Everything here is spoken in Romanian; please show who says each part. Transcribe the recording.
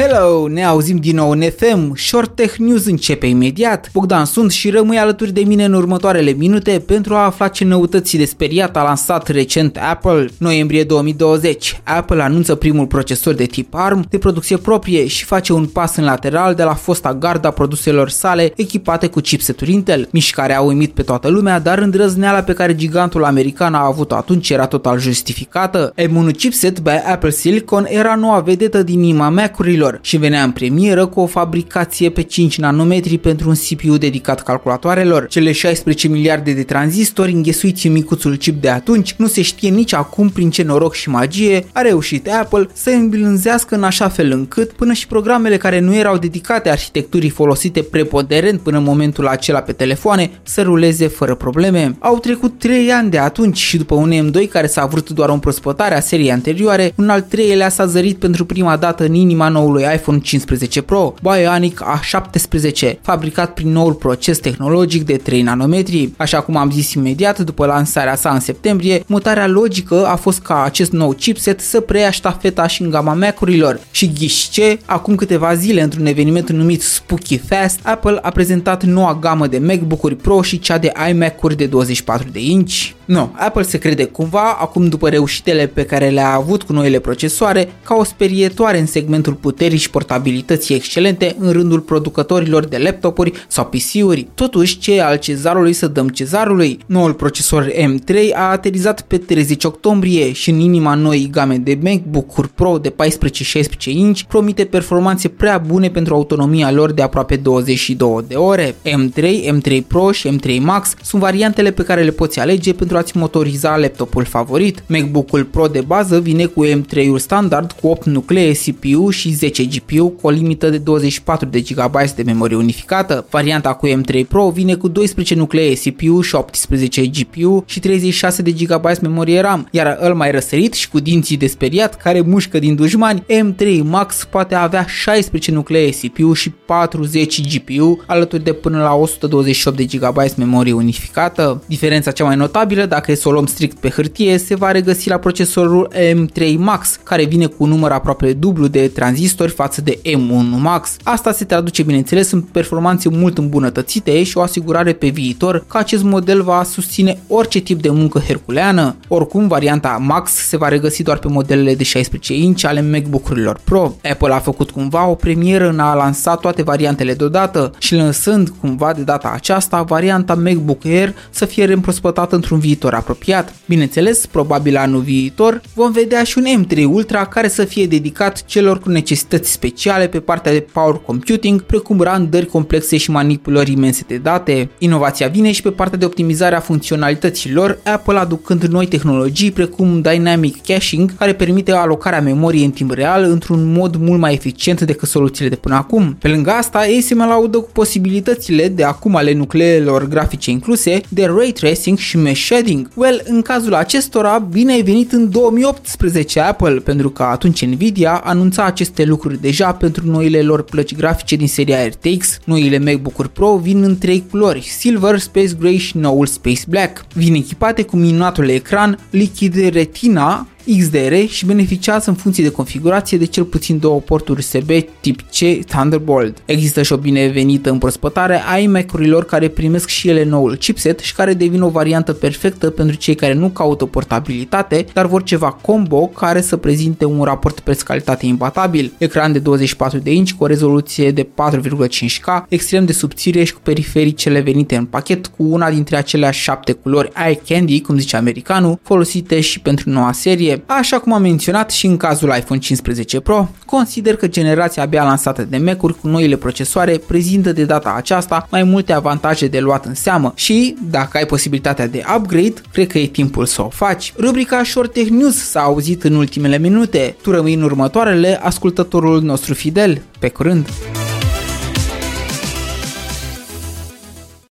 Speaker 1: Hello, ne auzim din nou în FM, Short Tech News începe imediat. Bogdan sunt și rămâi alături de mine în următoarele minute pentru a afla ce noutăți de speriat a lansat recent Apple. Noiembrie 2020, Apple anunță primul procesor de tip ARM de producție proprie și face un pas în lateral de la fosta garda produselor sale echipate cu chipseturi Intel. Mișcarea a uimit pe toată lumea, dar îndrăzneala pe care gigantul american a avut-o atunci era total justificată. M1 chipset by Apple Silicon era noua vedetă din inima Mac-urilor și venea în premieră cu o fabricație pe 5 nanometri pentru un CPU dedicat calculatoarelor. Cele 16 miliarde de tranzistori înghesuiți în micuțul chip de atunci nu se știe nici acum prin ce noroc și magie a reușit Apple să îmblânzească în așa fel încât până și programele care nu erau dedicate arhitecturii folosite preponderent până în momentul acela pe telefoane să ruleze fără probleme. Au trecut 3 ani de atunci și după un M2 care s-a vrut doar o împrospătare a seriei anterioare, un al treilea s-a zărit pentru prima dată în inima noului iPhone 15 Pro, Bionic A17, fabricat prin noul proces tehnologic de 3 nanometri. Așa cum am zis imediat după lansarea sa în septembrie, mutarea logică a fost ca acest nou chipset să preia ștafeta și în gama Mac-urilor. Și ghișce, acum câteva zile într-un eveniment numit Spooky Fest, Apple a prezentat noua gamă de MacBook-uri Pro și cea de iMac-uri de 24 de inch. Nu, Apple se crede cumva, acum după reușitele pe care le-a avut cu noile procesoare, ca o sperietoare în segmentul puterii și portabilității excelente în rândul producătorilor de laptopuri sau PC-uri. Totuși, ce al cezarului să dăm cezarului? Noul procesor M3 a aterizat pe 30 octombrie și în inima noii game de MacBook-uri Pro de 14-16 inch promite performanțe prea bune pentru autonomia lor de aproape 22 de ore. M3, M3 Pro și M3 Max sunt variantele pe care le poți alege pentru a-ți motoriza laptopul favorit. MacBook-ul Pro de bază vine cu M3-ul standard cu 8 nuclee CPU și 10 GPU cu o limită de 24 de GB de memorie unificată. Varianta cu M3 Pro vine cu 12 nuclee CPU și 18 GPU și 36 de GB memorie RAM, iar îl mai răsărit și cu dinții de speriat care mușcă din dușmani, M3 Max poate avea 16 nuclee CPU și 40 GPU alături de până la 128 de GB memorie unificată. Diferența cea mai notabilă, dacă e să o luăm strict pe hârtie, se va regăsi la procesorul M3 Max, care vine cu un număr aproape dublu de tranzistori față de M1 Max. Asta se traduce bineînțeles în performanțe mult îmbunătățite și o asigurare pe viitor că acest model va susține orice tip de muncă herculeană. Oricum, varianta Max se va regăsi doar pe modelele de 16 inch ale MacBook-urilor Pro. Apple a făcut cumva o premieră în a lansa toate variantele deodată și lăsând cumva de data aceasta varianta MacBook Air să fie reîmprospătată într-un viitor apropiat. Bineînțeles, probabil anul viitor vom vedea și un M3 Ultra care să fie dedicat celor cu necesități speciale pe partea de power computing, precum randări complexe și manipulări imense de date. Inovația vine și pe partea de optimizare a funcționalităților, Apple aducând noi tehnologii precum Dynamic Caching, care permite alocarea memoriei în timp real într-un mod mult mai eficient decât soluțiile de până acum. Pe lângă asta, ei se mai laudă cu posibilitățile de acum ale nucleelor grafice incluse de ray tracing și mesh shading. Well, în cazul acestora, bine ai venit în 2018 Apple, pentru că atunci Nvidia anunța aceste lucruri deja pentru noile lor plăci grafice din seria RTX. Noile MacBook-uri Pro vin în trei culori, Silver, Space Gray și noul Space Black. Vin echipate cu minunatul ecran Liquid Retina XDR și beneficiază în funcție de configurație de cel puțin două porturi USB tip C Thunderbolt. Există și o binevenită împrospătare a iMac-urilor care primesc și ele noul chipset și care devin o variantă perfectă pentru cei care nu caută portabilitate, dar vor ceva combo care să prezinte un raport preț-calitate imbatabil. Ecran de 24 de inch cu o rezoluție de 4,5K, extrem de subțire și cu perifericele venite în pachet cu una dintre aceleași șapte culori eye candy, cum zice americanul, folosite și pentru noua serie, Așa cum am menționat și în cazul iPhone 15 Pro, consider că generația abia lansată de Mac-uri cu noile procesoare prezintă de data aceasta mai multe avantaje de luat în seamă și, dacă ai posibilitatea de upgrade, cred că e timpul să o faci. Rubrica Short Tech News s-a auzit în ultimele minute. Tu rămâi în următoarele ascultătorul nostru fidel. Pe curând!